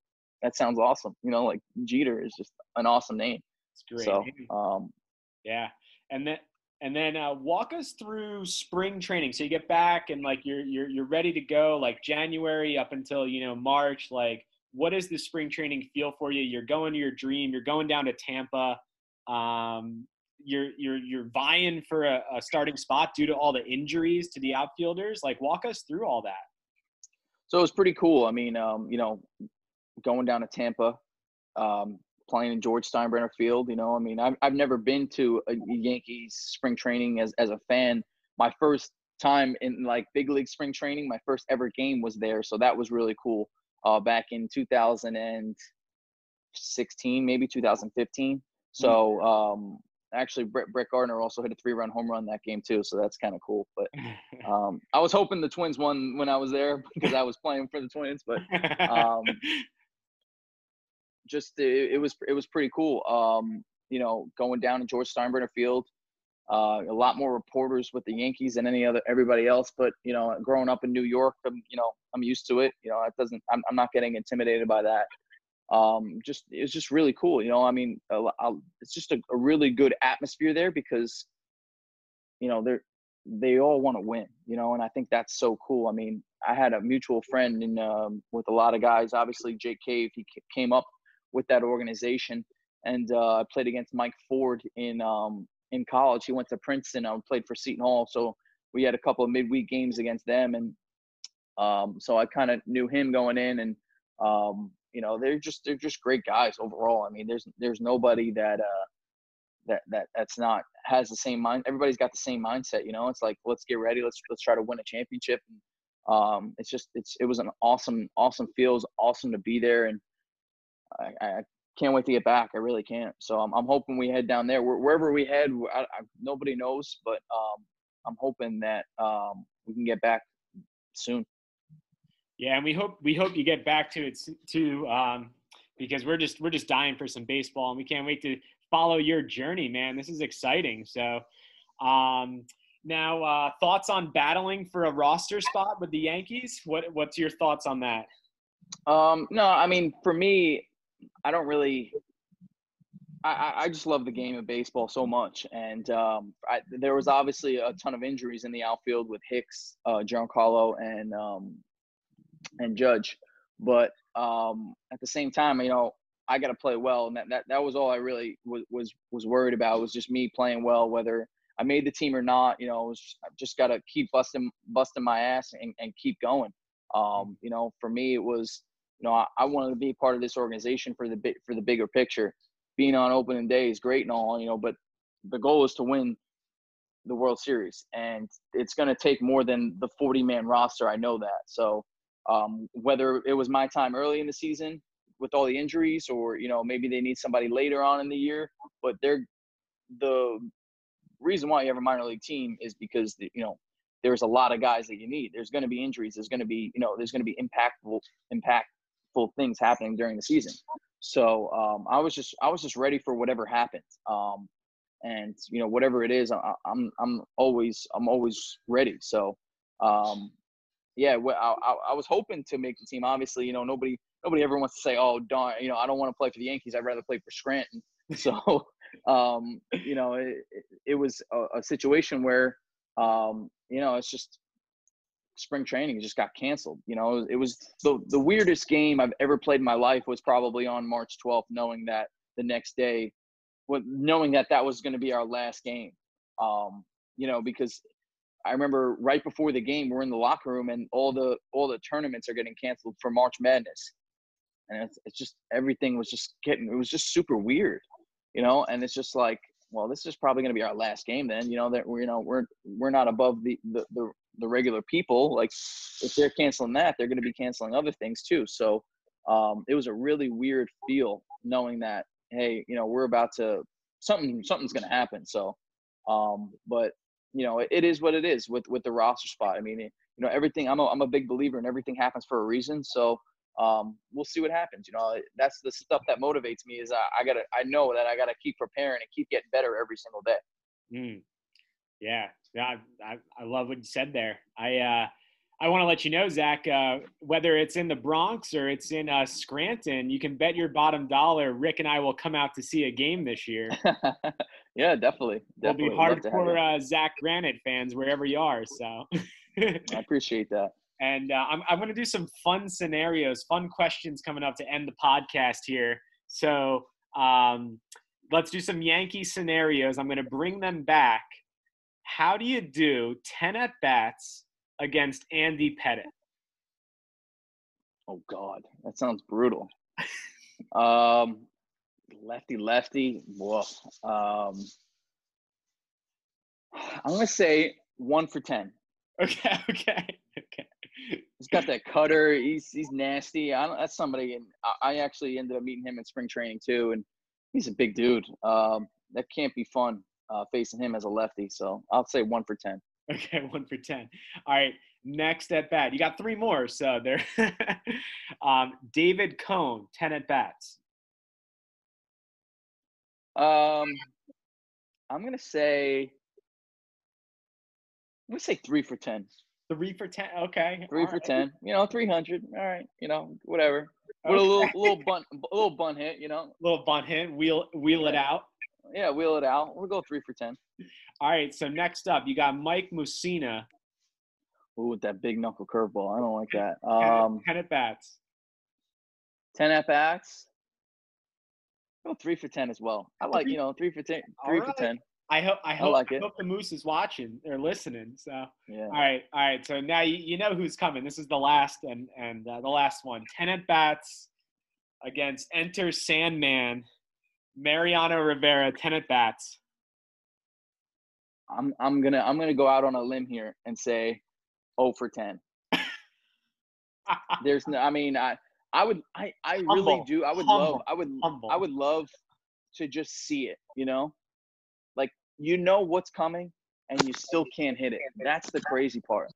[SPEAKER 3] that sounds awesome. You know, like Jeter is just an awesome name.
[SPEAKER 1] It's great.
[SPEAKER 3] So, um,
[SPEAKER 1] yeah, and then and then uh, walk us through spring training. So you get back and like you're you're you're ready to go, like January up until you know March, like what does the spring training feel for you? You're going to your dream. You're going down to Tampa. Um, you're you're you're vying for a, a, starting spot due to all the injuries to the outfielders. Like, walk us through all that.
[SPEAKER 3] So it was pretty cool. I mean, um, you know, going down to Tampa, um, playing in George Steinbrenner Field. You know, I mean, I've I've never been to a Yankees spring training as as a fan. My first time in like big league spring training, my first ever game was there, so that was really cool uh, back in 2016, maybe 2015. So mm-hmm. um, actually, Brett, Brett Gardner also hit a three-run home run that game too. So that's kind of cool. But um, I was hoping the Twins won when I was there because I was playing for the Twins. But um, just it, it, was it was pretty cool. Um, you know, going down to George Steinbrenner Field. Uh, a lot more reporters with the Yankees than any other everybody else. But you know, growing up in New York, I'm, you know, I'm used to it. You know, it doesn't. I'm, I'm not getting intimidated by that. Um, just it's just really cool. You know, I mean, it's just a, a really good atmosphere there because, you know, they're they all want to win. You know, and I think that's so cool. I mean, I had a mutual friend in um, with a lot of guys. Obviously, Jake Cave. He came up with that organization, and uh, I played against Mike Ford in um, in college. He went to Princeton. I played for Seton Hall, so we had a couple of midweek games against them, and um, so I kind of knew him going in, and um, you know they're just they're just great guys overall. I mean, there's there's nobody that uh, that that that's not has the same mind. Everybody's got the same mindset. You know, it's like let's get ready. Let's let's try to win a championship. And, um, it's just it's it was an awesome awesome feels awesome to be there, and I, I can't wait to get back. I really can't. So I'm I'm hoping we head down there wherever we head. I, I, nobody knows, but um, I'm hoping that um, we can get back soon.
[SPEAKER 1] Yeah, and we hope we hope you get back to it too, um, because we're just we're just dying for some baseball, and we can't wait to follow your journey, man. This is exciting. So, um, now uh, thoughts on battling for a roster spot with the Yankees? What what's your thoughts on that?
[SPEAKER 3] Um, no, I mean for me, I don't really. I, I just love the game of baseball so much, and um, I, there was obviously a ton of injuries in the outfield with Hicks, uh, Giancarlo, and um, and Judge. But um, at the same time, you know, I got to play well, and that, that that was all I really was was worried about was just me playing well, whether I made the team or not. You know, was, I just got to keep busting busting my ass and, and keep going. Um, you know, for me, it was you know I, I wanted to be part of this organization for the bit for the bigger picture. Being on opening day is great and all, you know, but the goal is to win the World Series, and it's going to take more than the 40 man roster. I know that. So um, whether it was my time early in the season with all the injuries, or you know maybe they need somebody later on in the year, but they're the reason why you have a minor league team is because the, you know there's a lot of guys that you need. There's going to be injuries. There's going to be you know there's going to be impactful impactful things happening during the season. So um, I was just I was just ready for whatever happened. Um, and you know whatever it is, I, I'm I'm always I'm always ready. So um, yeah, I, I, I, was hoping to make the team. Obviously, you know, nobody nobody ever wants to say, "Oh, darn, you know, I don't want to play for the Yankees. I'd rather play for Scranton." So, um, you know, it, it was a, a, situation where, um, you know, it's just spring training just got canceled. You know, it was the the weirdest game I've ever played in my life was probably on March 12th, knowing that the next day, knowing that that was going to be our last game. Um, you know, because I remember right before the game, we're in the locker room and all the all the tournaments are getting canceled for March Madness, and it's, it's just everything was just getting it was just super weird, you know. And it's just like, well, this is probably going to be our last game then, you know. That we're you know we're we're not above the the the, the regular people. Like if they're canceling that, they're going to be canceling other things too. So um, it was a really weird feel knowing that hey, you know, we're about to something something's going to happen. So, um, but you know, it is what it is with with the roster spot. I mean, you know, everything. I'm a I'm a big believer and everything happens for a reason. So um, we'll see what happens. You know, that's the stuff that motivates me. Is I, I gotta I know that I gotta keep preparing and keep getting better every single day.
[SPEAKER 1] Mm. Yeah, yeah, I, I love what you said there. I uh, I want to let you know, Zack, uh, whether it's in the Bronx or it's in uh, Scranton, you can bet your bottom dollar Rick and I will come out to see a game this year.
[SPEAKER 3] yeah, definitely. definitely.
[SPEAKER 1] We'll be hardcore uh, Zack Granite fans wherever you are. So
[SPEAKER 3] I appreciate that.
[SPEAKER 1] And uh, I'm, I'm going to do some fun scenarios, fun questions coming up to end the podcast here. So um, let's do some Yankee scenarios. I'm going to bring them back. How do you do 10 at bats? Against Andy Pettitte?
[SPEAKER 3] Oh God, that sounds brutal. um, lefty, lefty. Woof. Um, I'm gonna say one for ten.
[SPEAKER 1] Okay, okay, okay.
[SPEAKER 3] He's got that cutter. He's he's nasty. I don't, that's somebody, and I, I actually ended up meeting him in spring training too, and he's a big dude. Um, that can't be fun uh, facing him as a lefty. So I'll say one for ten.
[SPEAKER 1] Okay, one for 10. All right, next at bat. You got three more. So there. um, David Cone, 10 at bats.
[SPEAKER 3] Um, I'm going to say, I'm going to say three for 10.
[SPEAKER 1] Three for 10. Okay.
[SPEAKER 3] Three All for right. 10. You know, 300. All right. You know, whatever. Okay. With a little, little bunt, a little bunt hit, you know.
[SPEAKER 1] Little bunt hit, wheel, wheel yeah. it out.
[SPEAKER 3] Yeah, wheel it out. We'll go three for 10.
[SPEAKER 1] All right, so next up, you got Mike Mussina.
[SPEAKER 3] Ooh, with that big knuckle curveball. I don't like that. Um,
[SPEAKER 1] 10 at bats.
[SPEAKER 3] 10 at bats. Go three for 10 as well. I like, you know, three for 10. Three right. for 10.
[SPEAKER 1] I hope I hope, I, like I hope the Moose is watching or listening. So yeah. All right, all right. So now you, you know who's coming. This is the last and and uh, the last one. Ten at bats against Enter Sandman Mariano Rivera, ten at bats.
[SPEAKER 3] I'm I'm gonna I'm gonna go out on a limb here and say, oh for ten. There's no. I mean, I I would I I really do. I would
[SPEAKER 1] Humble.
[SPEAKER 3] love. I would
[SPEAKER 1] Humble.
[SPEAKER 3] I would love to just see it. You know, like you know what's coming and you still can't hit it. That's the crazy part.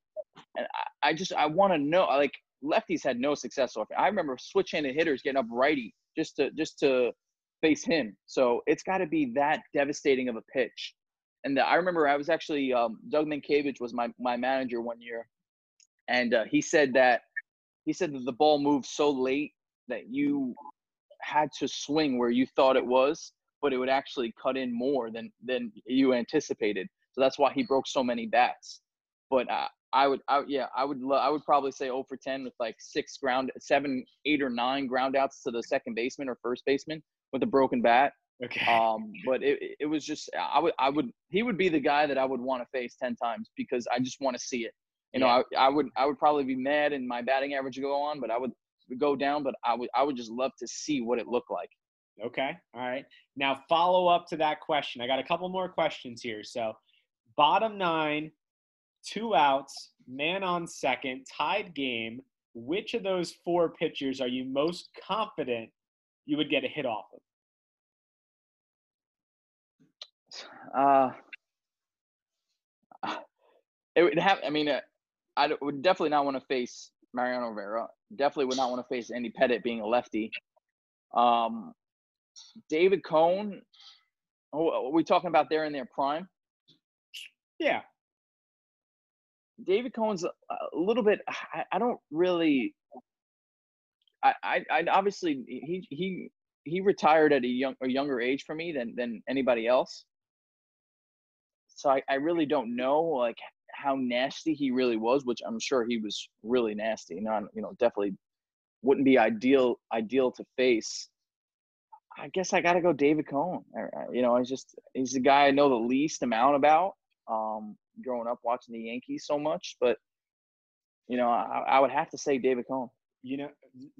[SPEAKER 3] And I, I just I want to know. Like lefties had no success off. I remember switch-handed hitters getting up righty just to just to face him. So it's got to be that devastating of a pitch. And the, I remember I was actually um, Doug Mientkiewicz was my my manager one year, and uh, he said that he said that the ball moved so late that you had to swing where you thought it was, but it would actually cut in more than than you anticipated. So that's why he broke so many bats. But uh, I would, I, yeah, I would, lo- I would probably say 0 for 10 with like six ground, seven, eight or nine ground outs to the second baseman or first baseman with a broken bat.
[SPEAKER 1] Okay.
[SPEAKER 3] Um, but it, it was just, I would, I would, he would be the guy that I would want to face 10 times because I just want to see it. You know, I, I would, I would probably be mad and my batting average would go on, but I would go down, but I would, I would just love to see what it looked like.
[SPEAKER 1] Okay. All right. Now follow up to that question. I got a couple more questions here. So, bottom nine, two outs, man on second, tied game. Which of those four pitchers are you most confident you would get a hit off of?
[SPEAKER 3] Uh, it would have. I mean, uh, I would definitely not want to face Mariano Rivera. Definitely would not want to face Andy Pettitte being a lefty. Um, David Cone. Oh, are we talking about there in their prime?
[SPEAKER 1] Yeah.
[SPEAKER 3] David Cone's a, a little bit. I, I don't really. I, I, I obviously he he he retired at a young a younger age for me than than anybody else. So I, I really don't know like how nasty he really was, which I'm sure he was really nasty. Not you know definitely wouldn't be ideal ideal to face. I guess I got to go David Cone. You know, he's just he's the guy I know the least amount about. Um, growing up watching the Yankees so much, but you know, I, I would have to say David Cone.
[SPEAKER 1] You know,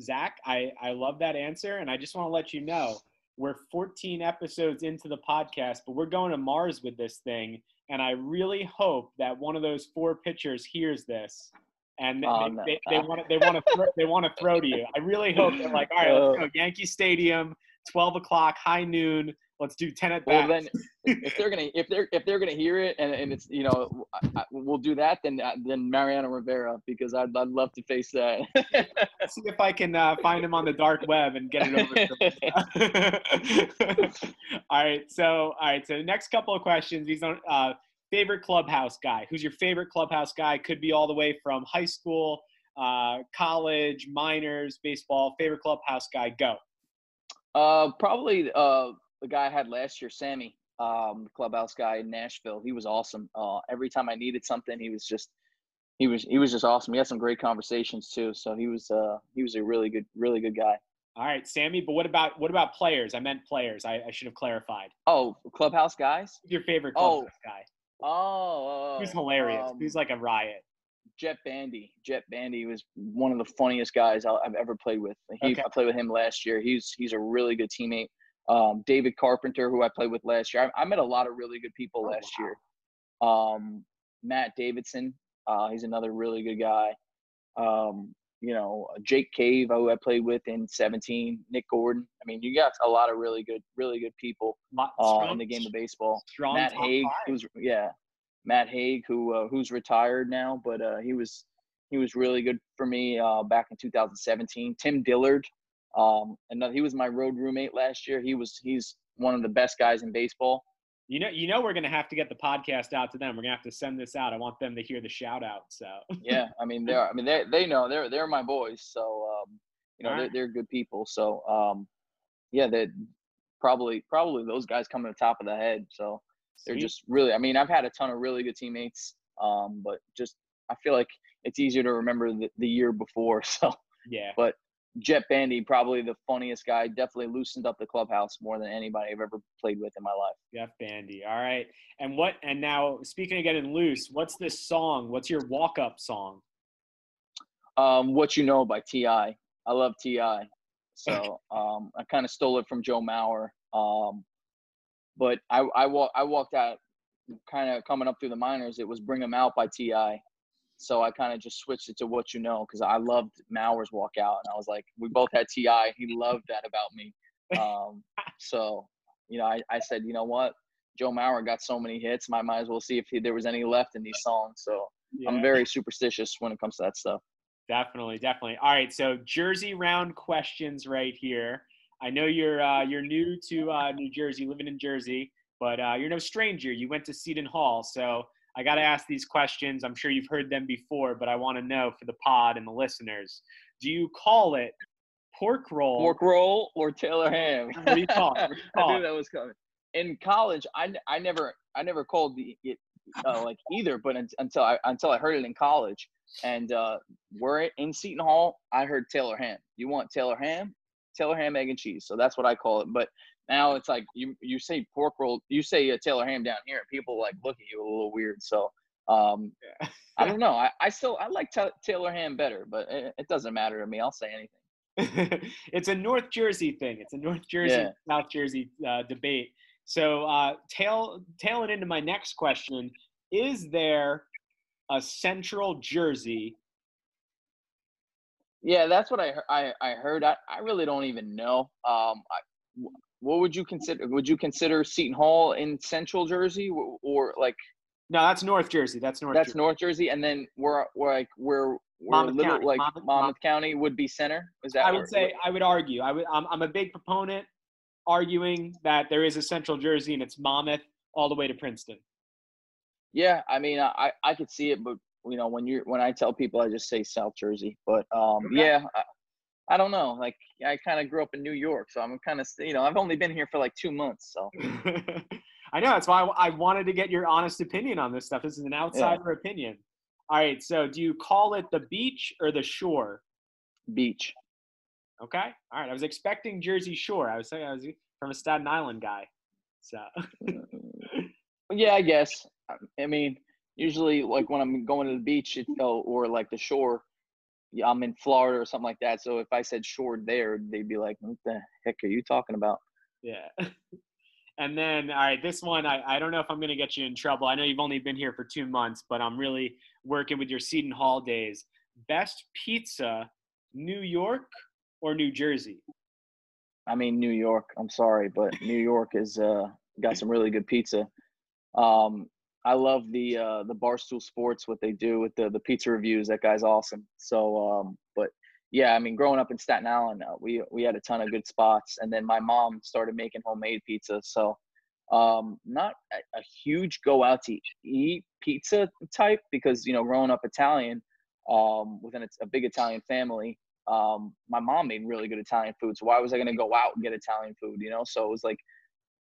[SPEAKER 1] Zack, I, I love that answer. And I just want to let you know we're 14 episodes into the podcast, but we're going to Mars with this thing. And I really hope that one of those four pitchers hears this and they,
[SPEAKER 3] Oh, no.
[SPEAKER 1] they, they, want to they want to throw, they want to throw to you. I really hope they're like, all right, let's oh. go Yankee Stadium, 12 o'clock, high noon. Let's do 10 at
[SPEAKER 3] Well,
[SPEAKER 1] bats.
[SPEAKER 3] then if they're gonna if they're if they're gonna hear it and, and it's you know I, I, we'll do that then uh, then Mariano Rivera because I'd I'd love to face that.
[SPEAKER 1] see if I can uh, find him on the dark web and get it over. all right, so all right, so next couple of questions. These are uh, favorite clubhouse guy. Who's your favorite clubhouse guy? Could be all the way from high school, uh, college, minors, baseball. Favorite clubhouse guy? Go.
[SPEAKER 3] uh, probably uh the guy I had last year, Sammy, um, the clubhouse guy in Nashville. He was awesome. Uh, every time I needed something, he was just he was he was just awesome. He had some great conversations too. So he was uh he was a really good really good guy.
[SPEAKER 1] All right, Sammy. But what about what about players? I meant players. I, I should have clarified.
[SPEAKER 3] Oh, clubhouse guys.
[SPEAKER 1] Your favorite
[SPEAKER 3] Oh,
[SPEAKER 1] clubhouse guy?
[SPEAKER 3] Oh,
[SPEAKER 1] he's hilarious?
[SPEAKER 3] um,
[SPEAKER 1] Who's like a riot?
[SPEAKER 3] Jett Bandy. Jett Bandy was one of the funniest guys I'll- I've ever played with. He,
[SPEAKER 1] Okay.
[SPEAKER 3] I played with him last year. He's he's a really good teammate. Um, David Carpenter, who I played with last year. I, I met a lot of really good people
[SPEAKER 1] Oh,
[SPEAKER 3] last year. Um, Matt Davidson, uh, he's another really good guy. Um, you know, Jake Cave, who I played with in 17. Nick Gordon. I mean, you got a lot of really good, really good people uh,
[SPEAKER 1] strong-
[SPEAKER 3] in the game of baseball.
[SPEAKER 1] Strong
[SPEAKER 3] Matt
[SPEAKER 1] Hague,
[SPEAKER 3] who's yeah, Matt Hague, who uh, who's retired now, but uh, he was he was really good for me uh, back in 2017. Tim Dillard, um, and he was my road roommate last year. He was he's one of the best guys in baseball.
[SPEAKER 1] You know, you know, we're gonna have to get the podcast out to them. We're gonna have to send this out. I want them to hear the shout out. So
[SPEAKER 3] Yeah, I mean they're I mean they they know they're they're my boys, so um, you know they're they're good people. So um, yeah, that probably probably those guys come to the top of the head. So they're
[SPEAKER 1] Sweet.
[SPEAKER 3] just really i mean i've had a ton of really good teammates um but just i feel like it's easier to remember the, the year before so
[SPEAKER 1] yeah.
[SPEAKER 3] but jett bandy probably the funniest guy definitely loosened up the clubhouse more than anybody i've ever played with in my life
[SPEAKER 1] Jeff Bandy. All right. And what? And now speaking of getting loose, what's this song? What's your walk up song?
[SPEAKER 3] um what you know by T.I. i love T.I. so um i kind of stole it from joe mauer Um, but I I, walk, I walked out kind of coming up through the minors. It was Bring 'Em Out by Ti. So I kind of just switched it to what you know because I loved Mauer's walkout, and I was like, we both had Ti. He loved that about me. Um, so you know, I, I said, you know what, Joe Mauer got so many hits, I might as well see if he, there was any left in these songs. So yeah. I'm very superstitious when it comes to that stuff.
[SPEAKER 1] Definitely, definitely. All right, so Jersey round questions right here. I know you're uh, you're new to uh, New Jersey, living in Jersey, but uh, you're no stranger. You went to Seton Hall, so I got to ask these questions. I'm sure you've heard them before, but I want to know for the pod and the listeners. Do you call it pork roll?
[SPEAKER 3] Pork roll or Taylor ham?
[SPEAKER 1] What do you call it? You call
[SPEAKER 3] I knew that was coming. In college, I, I never I never called the, it uh, like either, but until I until I heard it in college, and uh, we're in Seton Hall. I heard Taylor ham. You want Taylor ham? Taylor ham, egg and cheese. So that's what I call it. But now it's like you you say pork roll, you say a Taylor ham down here, and people like look at you a little weird. So um, yeah. I don't know. I, I still I like t- Taylor ham better, but it, it, doesn't matter to me. I'll say anything.
[SPEAKER 1] it's a North Jersey thing. It's a North Jersey yeah. South Jersey uh, debate. So uh, tail tailing into my next question: Is there a Central Jersey?
[SPEAKER 3] Yeah, that's what I I, I heard. I, I really don't even know. Um, I, what would you consider? Would you consider Seton Hall in Central Jersey or, or like?
[SPEAKER 1] No, that's North Jersey. That's North.
[SPEAKER 3] That's
[SPEAKER 1] Jersey.
[SPEAKER 3] North Jersey, and then we're, we're like we're, we're little County. like Monmouth, Monmouth, County would be center. Is that?
[SPEAKER 1] I would say I would argue. I would. I'm, I'm a big proponent arguing that there is a Central Jersey and it's Monmouth all the way to Princeton.
[SPEAKER 3] Yeah, I mean, I I could see it, but you know, when you're when I tell people, I just say South Jersey. But um, okay. yeah, I don't know. Like I kind of grew up in New York, so I'm kind of you know I've only been here for like two months. So
[SPEAKER 1] I know that's why I wanted to get your honest opinion on this stuff. This is an outsider yeah. opinion. All right. So do you call it the beach or the shore?
[SPEAKER 3] Beach.
[SPEAKER 1] Okay. All right. I was expecting Jersey Shore. I was saying I was from a Staten Island guy. So.
[SPEAKER 3] yeah, I guess. I mean, usually like when I'm going to the beach, it, oh, or like the shore, I'm in Florida or something like that. So if I said shore there, they'd be like, "What the heck are you talking about?"
[SPEAKER 1] Yeah. and then, all right, this one, I, I don't know if I'm going to get you in trouble. I know you've only been here for two months, but I'm really working with your Seton Hall days. Best pizza, New York or New Jersey?
[SPEAKER 3] I mean, New York. I'm sorry, but New York is uh, got some really good pizza. Um, I love the uh, the Barstool Sports what they do with the the pizza reviews. That guy's awesome. So, um, but yeah, I mean, growing up in Staten Island, uh, we we had a ton of good spots, and then my mom started making homemade pizza. So, um, not a, a huge go out to eat pizza type because you know, growing up Italian, um, within a, a big Italian family, um, my mom made really good Italian food. So why was I going to go out and get Italian food? You know, so it was like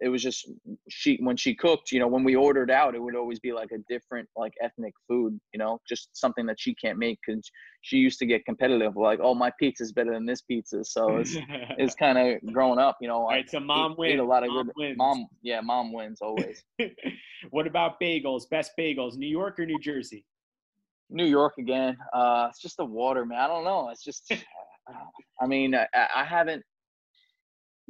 [SPEAKER 3] it was just she when she cooked you know when we ordered out it would always be like a different like ethnic food you know just something that she can't make because she used to get competitive like oh my pizza is better than this pizza. So it's it's kind of growing up you know
[SPEAKER 1] All right so mom ate, wins
[SPEAKER 3] a lot of
[SPEAKER 1] mom
[SPEAKER 3] good
[SPEAKER 1] wins.
[SPEAKER 3] mom yeah mom wins always.
[SPEAKER 1] What about bagels best bagels new york or new jersey?
[SPEAKER 3] New york again uh it's just the water man i don't know it's just i mean I, I haven't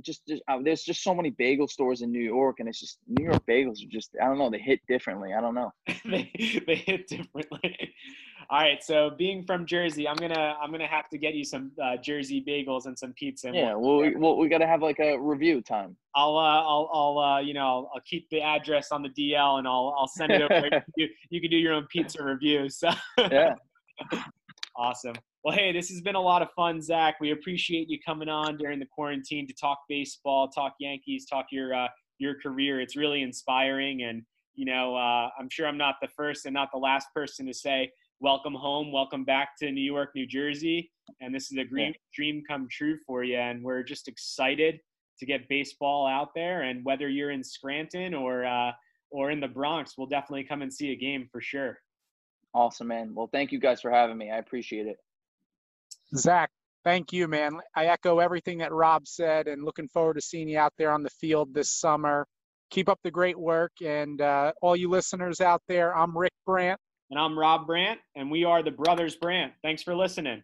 [SPEAKER 3] just, just uh, there's just so many bagel stores in New York, and it's just New York bagels are just I don't know they hit differently. I don't know.
[SPEAKER 1] they they hit differently. All right, so being from Jersey, I'm gonna I'm gonna have to get you some uh, Jersey bagels and some pizza.
[SPEAKER 3] Yeah, well, we, well, we gotta have like a review time.
[SPEAKER 1] I'll uh, I'll I'll uh, you know I'll, I'll, keep the address on the DL and I'll I'll send it over. you, you can do your own pizza review. So
[SPEAKER 3] yeah,
[SPEAKER 1] awesome. Well, hey, this has been a lot of fun, Zack. We appreciate you coming on during the quarantine to talk baseball, talk Yankees, talk your uh, your career. It's really inspiring, and you know, uh, I'm sure I'm not the first and not the last person to say welcome home, welcome back to New York, New Jersey, and this is a dream dream come true for you. And we're just excited to get baseball out there. And whether you're in Scranton or uh, or in the Bronx, we'll definitely come and see a game for sure.
[SPEAKER 3] Awesome, man. Well, thank you guys for having me. I appreciate it.
[SPEAKER 2] Zack, thank you, man. I echo everything that Rob said and looking forward to seeing you out there on the field this summer. Keep up the great work. And uh, all you listeners out there, I'm Rick Brandt.
[SPEAKER 1] And I'm Rob Brandt, and we are the Brothers Brandt. Thanks for listening.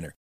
[SPEAKER 5] winner.